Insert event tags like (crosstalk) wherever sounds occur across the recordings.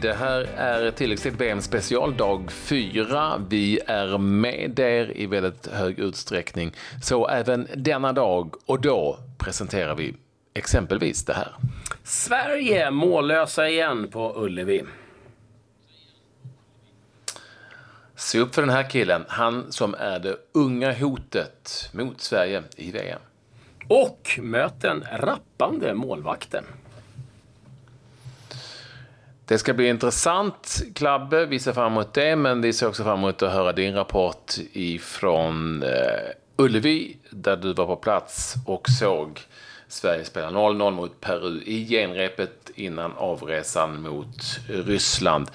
Det här är tilläggstid VM special dag 4. Vi är med er i väldigt hög utsträckning. Så även denna dag och då presenterar vi exempelvis det här. Sverige mållösa igen på Ullevi. Se upp för den här killen, han som är det unga hotet mot Sverige i VM. Och möt den rappande målvakten. Det ska bli intressant, Klabbe. Vi ser fram emot det, men vi ser också fram emot att höra din rapport ifrån eh, Ullevi, där du var på plats och såg Sverige spela 0-0 mot Peru i genrepet innan avresan mot Ryssland.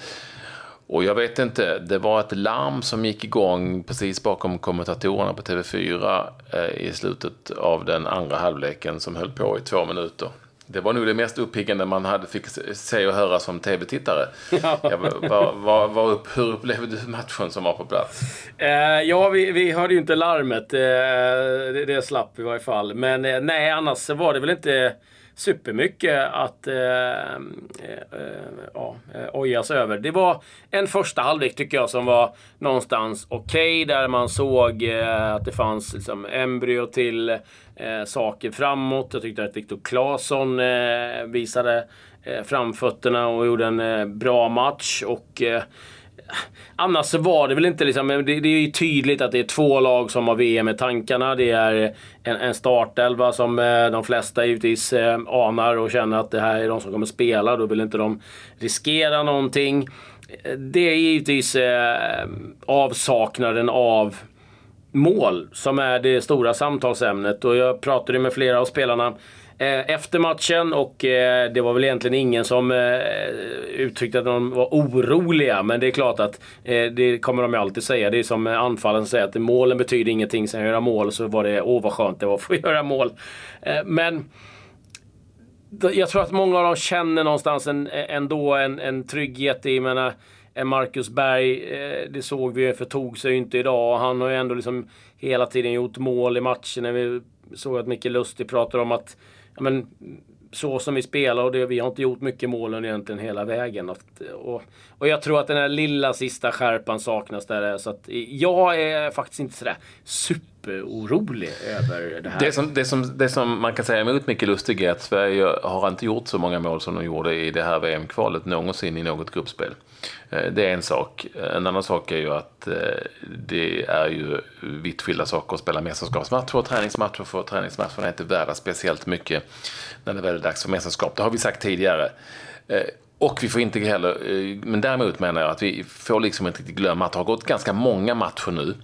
Och jag vet inte, det var ett larm som gick igång precis bakom kommentatorerna på TV4 eh, i slutet av den andra halvleken som höll på i två minuter. Det var nog det mest uppiggande man hade fick se och höra som tv-tittare. Ja. var, var, var upp, hur upplevde du matchen som var på plats? Eh, ja, vi, vi hörde ju inte larmet. Eh, det, det slapp vi i varje fall. Men eh, nej, annars var det väl inte supermycket att eh, eh, eh, ja, eh, ojas över. Det var en första halvlek tycker jag som var någonstans okej. Okay, där man såg eh, att det fanns liksom, embryo till eh, saker framåt. Jag tyckte att Viktor Claesson eh, visade eh, framfötterna och gjorde en eh, bra match. Och annars så var det väl inte liksom, det, det är ju tydligt att det är två lag som har VM i tankarna. Det är en, en startelva som eh, de flesta givetvis eh, anar och känner att det här är de som kommer spela. Då vill inte de riskera någonting. Det är givetvis eh, avsaknaden av mål som är det stora samtalsämnet. Och jag pratade med flera av spelarna Eh, efter matchen och eh, det var väl egentligen ingen som eh, uttryckte att de var oroliga. Men det är klart att det kommer de ju alltid säga. Det är som anfallen säger att målen betyder ingenting. Sen göra mål så var det, åh vad skönt det var att få (laughs) göra mål. Men jag tror att många av dem känner någonstans en, ändå en, en trygghet i, menar, Marcus Berg, det såg vi, ju, förtog sig ju inte idag. Han har ju ändå liksom hela tiden gjort mål i matchen. Vi såg att Micke Lustig pratade om att ja, men, så som vi spelar och det, vi har inte gjort mycket mål egentligen hela vägen. Och, och, och jag tror att den här lilla sista skärpan saknas där. Så att jag är faktiskt inte sådär super superorolig över det här. Det som, det som, det som man kan säga emot Micke Lustig är att Sverige har inte gjort så många mål som de gjorde i det här VM-kvalet någonsin i något gruppspel. Eh, det är en sak. En annan sak är ju att eh, det är ju vitt skilda saker att spela mästerskapsmatcher och träningsmatcher. För träningsmatcherna är inte värda speciellt mycket när det väl är dags för mästerskap. Det har vi sagt tidigare. Eh, och vi får inte heller, men däremot menar jag att vi får liksom inte riktigt glömma att det har gått ganska många matcher nu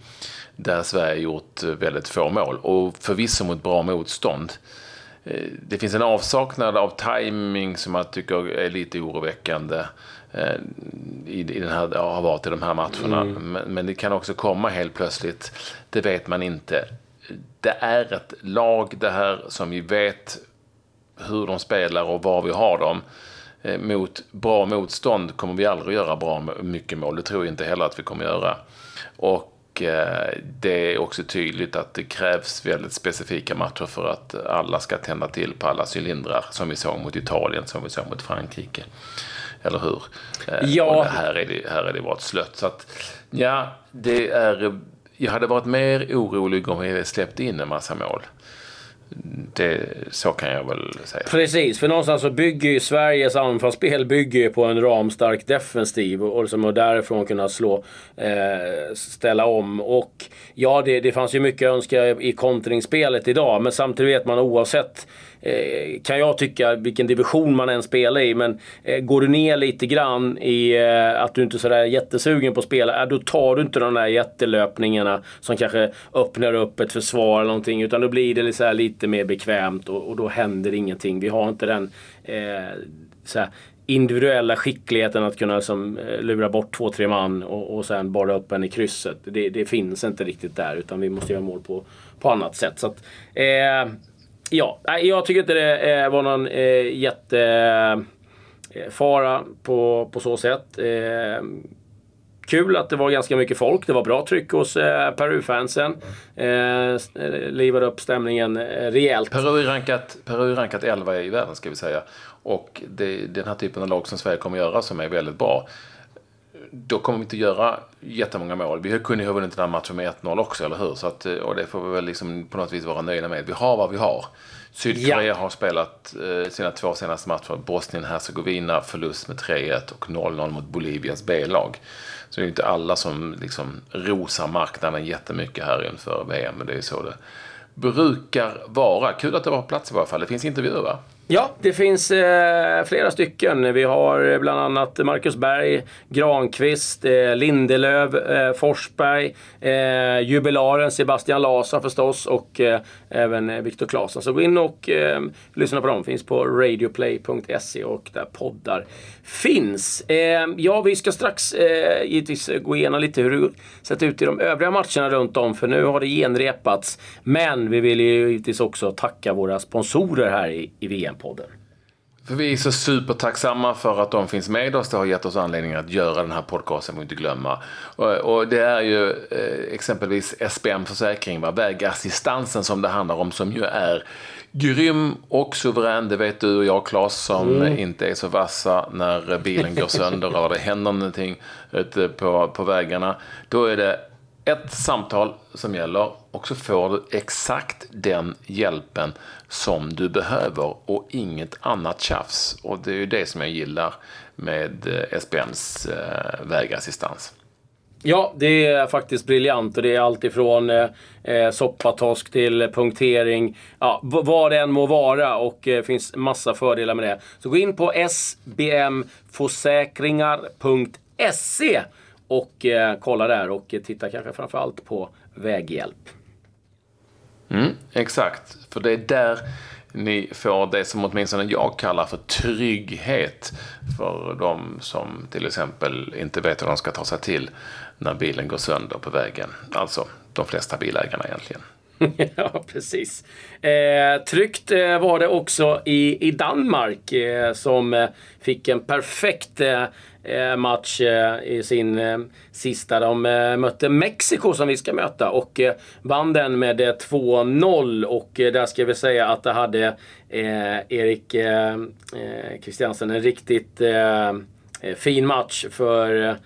där Sverige gjort väldigt få mål och förvisso mot bra motstånd. Det finns en avsaknad av timing som jag tycker är lite oroväckande. Eh, i, den här, har varit i de här matcherna. Mm. Men, det kan också komma helt plötsligt. Det vet man inte. Det är ett lag det här som vi vet hur de spelar och var vi har dem. Eh, mot bra motstånd kommer vi aldrig göra bra mycket mål. Det tror jag inte heller att vi kommer göra. Och eh, det är också tydligt att det krävs väldigt specifika matcher för att alla ska tända till på alla cylindrar. Som vi såg mot Italien, som vi såg mot Frankrike. Eller hur? Eh, ja. här är det, här är det bara ett slött. Så att, ja, det är... Jag hade varit mer orolig om vi släppte in en massa mål. Det, så kan jag väl säga. Precis, för någonstans så bygger ju Sveriges anfallsspel bygger på en ramstark defensiv och, liksom, och därifrån kunna slå, eh, ställa om. Och ja, det, det fanns ju mycket att önska i kontringsspelet idag, men samtidigt vet man oavsett Eh, kan jag tycka, vilken division man än spelar i. Men eh, går du ner lite grann i eh, att du inte är sådär jättesugen på att spela, eh, då tar du inte de där jättelöpningarna som kanske öppnar upp ett försvar eller någonting. Utan då blir det så lite mer bekvämt och, och, då händer ingenting. Vi har inte den eh, individuella skickligheten att kunna liksom, lura bort två, tre man och, och sen bara upp en i krysset. Det, det, finns inte riktigt där utan vi måste göra mål på, på annat sätt. Så att, eh, ja, jag tycker inte det eh, var någon eh, jättefara eh, på, på så sätt. Eh, kul att det var ganska mycket folk. Det var bra tryck hos eh, Peru-fansen. Eh, eh livade upp stämningen eh, rejält. Peru är rankat, Peru är rankat 11 i världen ska vi säga. Och det är den här typen av lag som Sverige kommer att göra som är väldigt bra. Då kommer vi inte göra jättemånga mål. Vi kunde ju ha vunnit den här matchen med 1-0 också, eller hur? Så att, och det får vi väl liksom på något vis vara nöjda med. Vi har vad vi har. Sydkorea ja. har spelat eh, sina två senaste matcher. Bosnien-Hercegovina förlust med 3-1 och 0-0 mot Bolivias B-lag. Så det är inte alla som liksom rosar marknaden jättemycket här inför VM, men det är så det brukar vara. Kul att det var på plats i varje fall. Det finns intervjuer va? Ja, det finns eh, flera stycken. Vi har eh, bland annat Marcus Berg, Granqvist, eh, Lindelöv, eh, Forsberg, eh, jubilaren Sebastian Larsson förstås och eh, även eh, Viktor Claesson. Så gå in och eh, lyssna på dem. Finns på radioplay.se och där poddar finns. Eh, ja, vi ska strax eh, givetvis gå igenom lite hur det sett ut i de övriga matcherna runt om. För nu har det genrepats. Men vi vill ju givetvis också tacka våra sponsorer här i, i VM-podden. För vi är så supertacksamma för att de finns med oss. Det har gett oss anledning att göra den här podcasten, får inte glömma. Och, och det är ju eh, exempelvis SPM Försäkring, va? vägassistansen som det handlar om, som ju är grym och suverän. Det vet du och jag, Claes, som mm. inte är så vassa när bilen går sönder eller det händer någonting ute på, på vägarna. Då är det ett samtal som gäller och så får du exakt den hjälpen som du behöver och inget annat tjafs. Och det är ju det som jag gillar med eh, SBMs eh, vägassistans. Ja, det är faktiskt briljant och det är alltifrån ifrån eh, eh soppatosk till punktering. Ja, vad det än må vara och det eh, finns massa fördelar med det. Så gå in på sbmforsäkringar.se och eh, kolla där och titta kanske framförallt på väghjälp. Mm, exakt, för det är där ni får det som åtminstone jag kallar för trygghet för de som till exempel inte vet hur de ska ta sig till när bilen går sönder på vägen. Alltså de flesta bilägarna egentligen. (laughs) ja, precis. Eh, tryggt eh, var det också i, i Danmark eh, som eh, fick en perfekt eh, eh, match eh, i sin eh, sista. De eh, mötte Mexiko som vi ska möta och vann den med 2-0. Och där ska vi säga att det hade Erik Christiansen en riktigt fin match för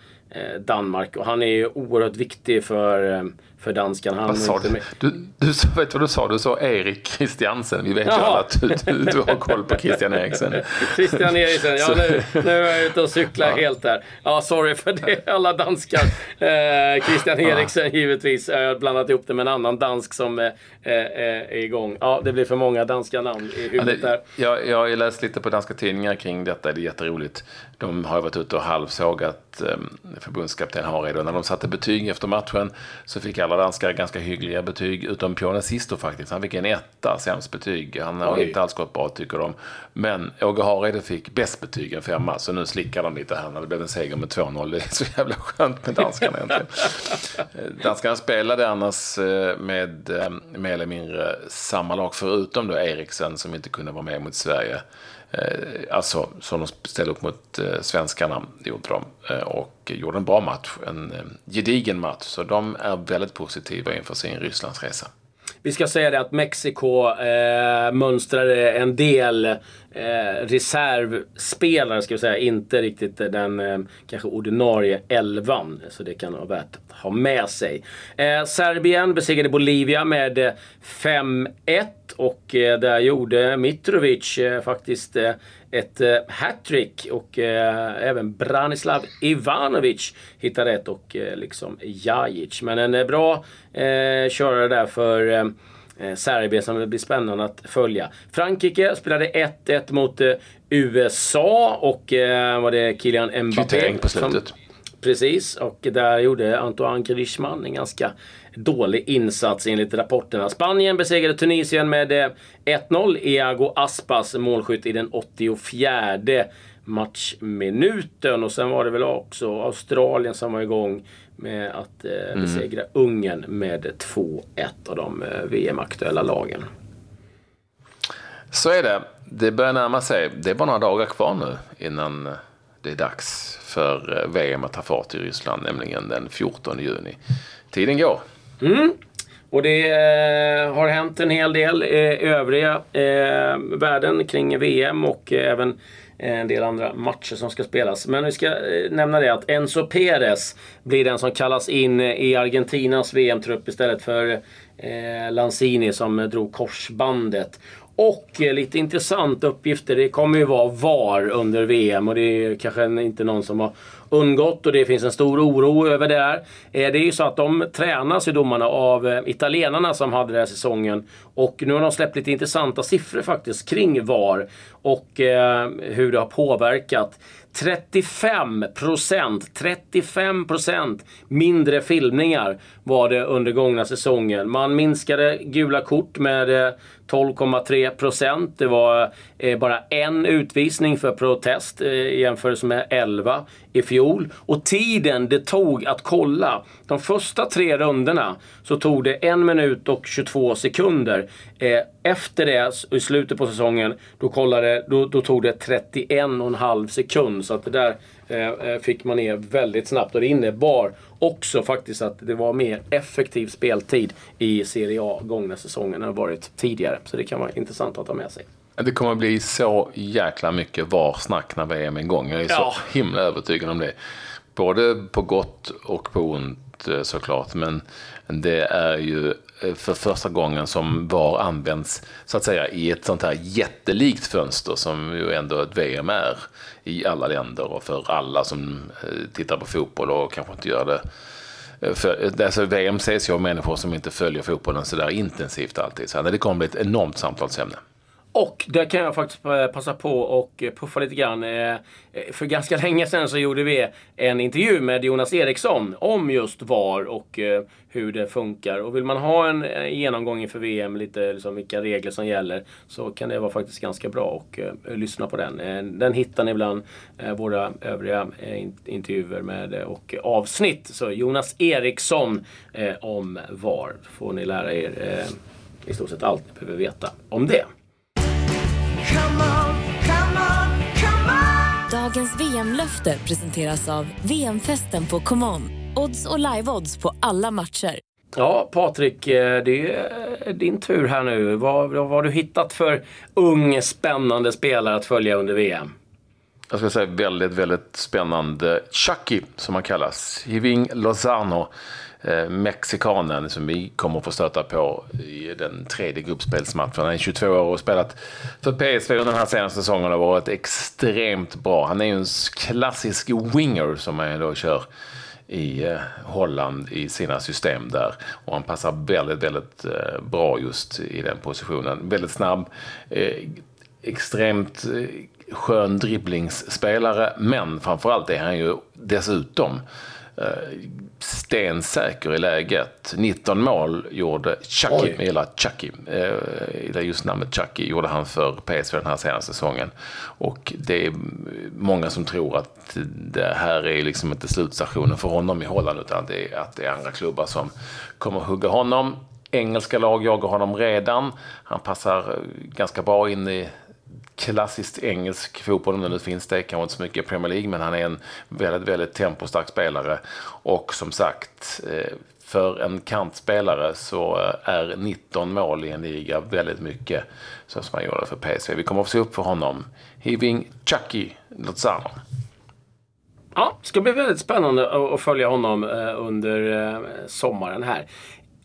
Danmark. Och han är ju oerhört viktig för för danskan. Han vad sa du? Du? (laughs) Vet vad du sa? Du sa Erik Christiansen. Vi vet Jaha. ju alla att du, du, du, har koll på Christian Eriksen. (laughs) Christian Eriksen, ja nu, nu är jag ute och cyklar ja. helt där. Ja, sorry för det, (laughs) alla danskar. Eh, Christian Eriksen ja. givetvis. Jag har blandat ihop det med en annan dansk som eh, är igång. Ja, det blir för många danska namn i huvudet där. Jag, jag har läst lite på danska tidningar kring detta. Det är jätteroligt. De har varit ute och halvsågat eh, förbundskapten Hareide. När de satte betyg efter matchen så fick alla danskar ganska hyggliga betyg. Utom Pione Sisto faktiskt. Han fick en etta, sämst betyg. Han har Oj. inte alls gått bra tycker de. Men Åge Hareide fick bäst betyg, en femma. Så nu slickar de lite här när det blev en seger med 2-0. Det är så jävla skönt med danskarna egentligen. (laughs) Danskarna spelade annars eh, med eh, mer eller mindre samma lag. Förutom då Eriksen som inte kunde vara med mot Sverige. Eh, alltså som de ställde upp mot eh, svenskarna, det gjorde de. Eh, och gjorde en bra match, en eh, gedigen match. Så de är väldigt positiva inför sin Rysslandsresa. Vi ska säga det att Mexiko eh, mönstrade en del eh, reservspelare, ska vi säga. Inte riktigt den eh, kanske ordinarie elvan. Så det kan vara värt att ha med sig. Eh, Serbien besegrade Bolivia med eh, 5-1. Och eh, där gjorde Mitrovic eh, faktiskt eh, ett eh, hattrick och eh, även Branislav Ivanovic hittade rätt och eh, liksom Jajic. Men en eh, bra eh, körare där för eh, Serbien som det blir spännande att följa. Frankrike spelade 1-1 mot eh, USA och eh, var det Kylian Mbappé. Kvittering på slutet. Som, precis, och där gjorde Antoine Griezmann en ganska dålig insats enligt rapporterna. Spanien besegrade Tunisien med 1-0. Eh, Iago Aspas målskytt i den 84 matchminuten. Och sen var det väl också Australien som var igång med att eh, mm. besegra mm. Ungern med 2-1 av de eh, VM-aktuella lagen. Så är det. Det börjar närma sig. Det är bara några dagar kvar nu innan det är dags för eh, VM att ta fart i Ryssland, nämligen den 14 juni. Tiden går. Mm. Och det eh, har hänt en hel del i eh, övriga eh, världen kring VM och eh, även Eh, en del andra matcher som ska spelas. Men vi ska eh, nämna det att Enzo Perez blir den som kallas in eh, i Argentinas VM-trupp istället för eh, Lanzini som drog korsbandet. Och eh, lite intressanta uppgifter. Det kommer ju vara VAR under VM och det är kanske inte någon som har undgått och det finns en stor oro över det där. Eh, det är ju så att de tränas ju domarna av eh, italienarna som hade den här säsongen. Och nu har de släppt lite intressanta siffror faktiskt kring VAR och hur det har påverkat. 35 procent, 35 procent mindre filmningar var det under gångna säsongen. Man minskade gula kort med 12,3 procent. Det var eh, bara en utvisning för protest eh, i jämförelse med 11 i fjol. Och tiden det tog att kolla. De första tre runderna så tog det 1 minut och 22 sekunder. Eh, efter det, i slutet på säsongen, då, kollade, då, då tog det 31,5 sekund. Så att det där fick man ner väldigt snabbt. Och det innebar också faktiskt att det var mer effektiv speltid i Serie A gångna säsongen än varit tidigare. Så det kan vara intressant att ta med sig. Det kommer att bli så jäkla mycket VAR-snack när VM är igång. Jag är ja. så himla övertygad om det. Både på gott och på ont eh, såklart. Men det är ju eh, för första gången som VAR används så att säga i ett sånt här jättelikt fönster som ju ändå ett VM är i alla länder och för alla som eh, tittar på fotboll och kanske inte gör det eh, för, alltså VM ses ju av människor som inte följer fotbollen så där intensivt alltid. Så det kommer bli ett enormt samtalsämne. Och där kan jag faktiskt eh, passa på och eh, puffa lite grann. Eh, för ganska (laughs) länge sedan så gjorde vi en intervju med Jonas Eriksson om just VAR och hur det funkar. Och vill man ha en genomgång inför VM, lite liksom vilka regler som gäller, så kan det vara faktiskt ganska bra att lyssna på den. Den hittar ni bland våra övriga intervjuer med och avsnitt. Så Jonas Eriksson om VAR får ni lära er i stort sett allt ni behöver veta om det. Dagens VM-löfte presenteras av VM-festen på ComeOn. Odds och live-odds på alla matcher. Ja, Patrik, eh, det är din tur här nu. Vad, vad har du hittat för ung, spännande spelare att följa under VM? Jag ska säga väldigt, väldigt spännande. Chucky, som han kallas. Hiving Lozano Eh, mexikanen som vi kommer att få stöta på i den tredje gruppspelsmatchen. Han är 22 år och spelat för PSV under den här senaste säsongen och varit extremt bra. Han är ju en klassisk winger som man då kör i eh, Holland i sina system där. Och han passar väldigt, väldigt eh, bra just i den positionen. Väldigt snabb, extremt skön dribblingsspelare, men framförallt är han ju dessutom stensäker i läget. 19 mål gjorde Chucky, jag gillar Chucky, eh, just namnet Chucky gjorde han för PSV den här senaste säsongen. Och det är många som tror att det här är liksom inte slutstationen för honom i Holland utan det är, att det är andra klubbar som kommer hugga honom. Engelska lag jagar honom redan. Han passar ganska bra in i klassiskt engelsk fotboll, om det nu finns det, kanske inte så mycket i Premier League, men han är en väldigt, väldigt tempostark spelare. Och som sagt, eh, för en kantspelare så eh, är 19 mål i en liga väldigt mycket, så som han gjorde för PSV. Vi kommer att se upp för honom. Hiving Chucky Lozano. Ja, det ska bli väldigt spännande att följa honom eh, under sommaren här.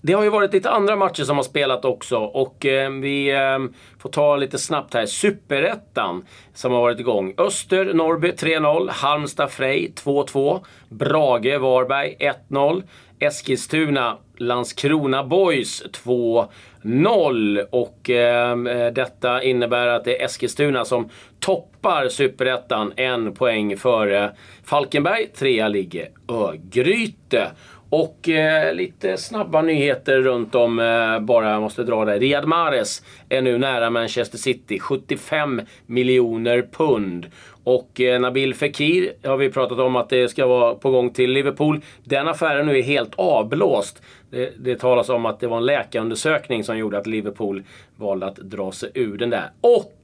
Det har ju varit lite andra matcher som har spelat också och eh, vi eh, får ta lite snabbt här. Superettan som har varit igång. Öster, Norrby 3-0. Halmstad, Frej 2-2. Brage, Varberg 1-0. Eskilstuna, Landskrona Boys 2-0. Och ehm, eh, detta innebär att det är Eskilstuna som toppar Superettan en poäng före Falkenberg. Trea ligger Örgryte. Och eh, lite snabba nyheter runt om, eh, bara jag måste dra det. Riyad Mahrez är nu nära Manchester City. 75 miljoner pund. Och eh, Nabil Fekir har vi pratat om att det ska vara på gång till Liverpool. Den affären nu är helt avblåst. Det, det talas om att det var en läkarundersökning som gjorde att Liverpool valde att dra sig ur den där. Och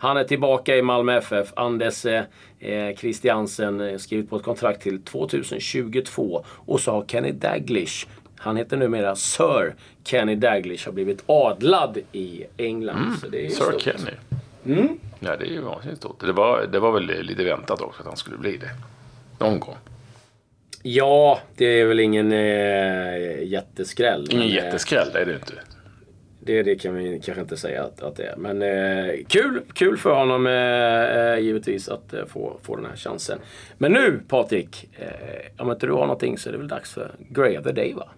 han är tillbaka i Malmö FF. Anders eh, Christiansen eh, skrivit på ett kontrakt till 2022. Och så har Kenny Daglish han heter numera Sir Kenny Daglish. Har blivit adlad i England. Mm, så det är Sir stort. Kenny. Mm. Ja, det är ju vansinnigt stort. Det var, det var väl lite väntat också att han skulle bli det. Någon gång. Ja, det är väl ingen eh, jätteskräll. Ingen eh, jätteskräll, det är det inte. Det, det kan vi kanske inte säga att, att det är. Men eh, kul, kul för honom eh, eh, givetvis att eh, få, få den här chansen. Men nu Patrik, eh, om inte du har någonting så är det väl dags för Grey of the Day va?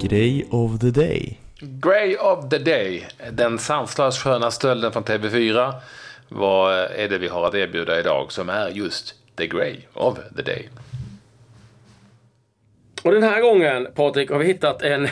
Grej of the day. Grey of the Day, den sanslöst sköna stölden från TV4. Vad är det vi har att erbjuda idag som är just the Grey of the Day? Och den här gången Patrik har vi hittat en,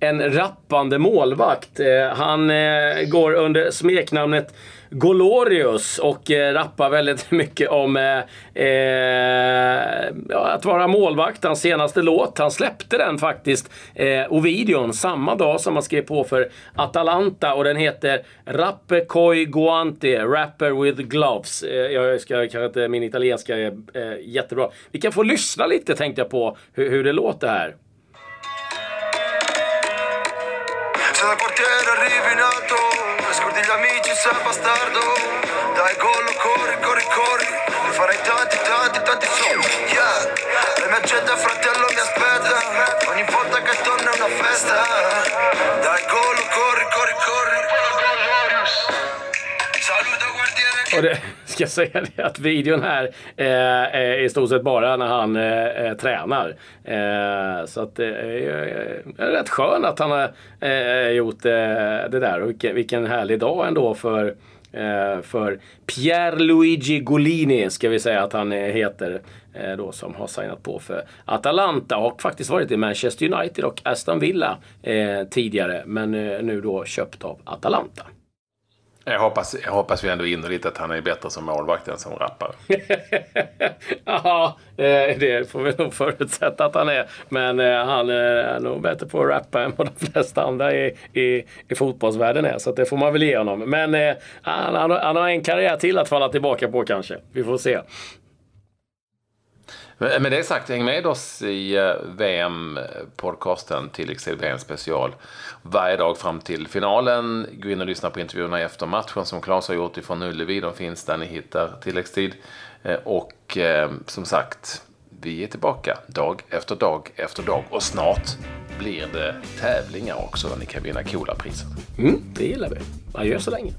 en rappande målvakt. Eh, han eh, går under smeknamnet Golorius och eh, rappar väldigt (laughs) mycket om eh, eh, ja, att vara målvakt. Hans senaste låt, han släppte den faktiskt, eh, Ovidion, videon, samma dag som han skrev på för Atalanta och den heter Rappe Coi Guante, Rapper with Gloves. Eh, jag ska kanske inte, min italienska är eh, jättebra. Vi kan få lyssna lite tänkte jag på hur, hur det låter här. Gli amici sei bastardo. Dai gollo, corri, corri, corri. Ne farai tanti, tanti, tanti soldi. Yeah. La mia gente fratello mi aspetta. Ogni volta che torna è una festa. Dai gollo, corri, corri, corri. Och det (laughs) ska säga det att videon här eh, är i stort sett bara när han eh, eh tränar. Eh, så att eh, det är rätt skönt att han har eh, gjort eh, det där. Och vilken, vilken härlig dag ändå för för Pierluigi Golini ska vi säga att han heter. Då, som har signat på för Atalanta och faktiskt varit i Manchester United och Aston Villa eh, tidigare. Men nu då köpt av Atalanta. Jag hoppas, jag hoppas vi ändå innerligt att han är bättre som målvakt än som rappare. (laughs) Ja, eh, det får vi nog förutsätta att han är. Men eh, han eh, är nog bättre på att rappa än vad de flesta andra i, i, i fotbollsvärlden är. Så att det får man väl ge honom. Men han, han, han har en karriär till att falla tillbaka på kanske. Vi får se. Eh, men med det sagt, häng med oss i eh, VM-podcasten tilläggstid VM special varje dag fram till finalen. Gå in och lyssna på intervjuerna efter matchen som Claes har gjort ifrån Ullevi. De finns där ni hittar tilläggstid. Eh, och som sagt, vi är tillbaka dag efter dag efter dag. Och snart blir det tävlingar också där ni kan vinna coola priser. Mm, det gillar vi. Adjö så länge.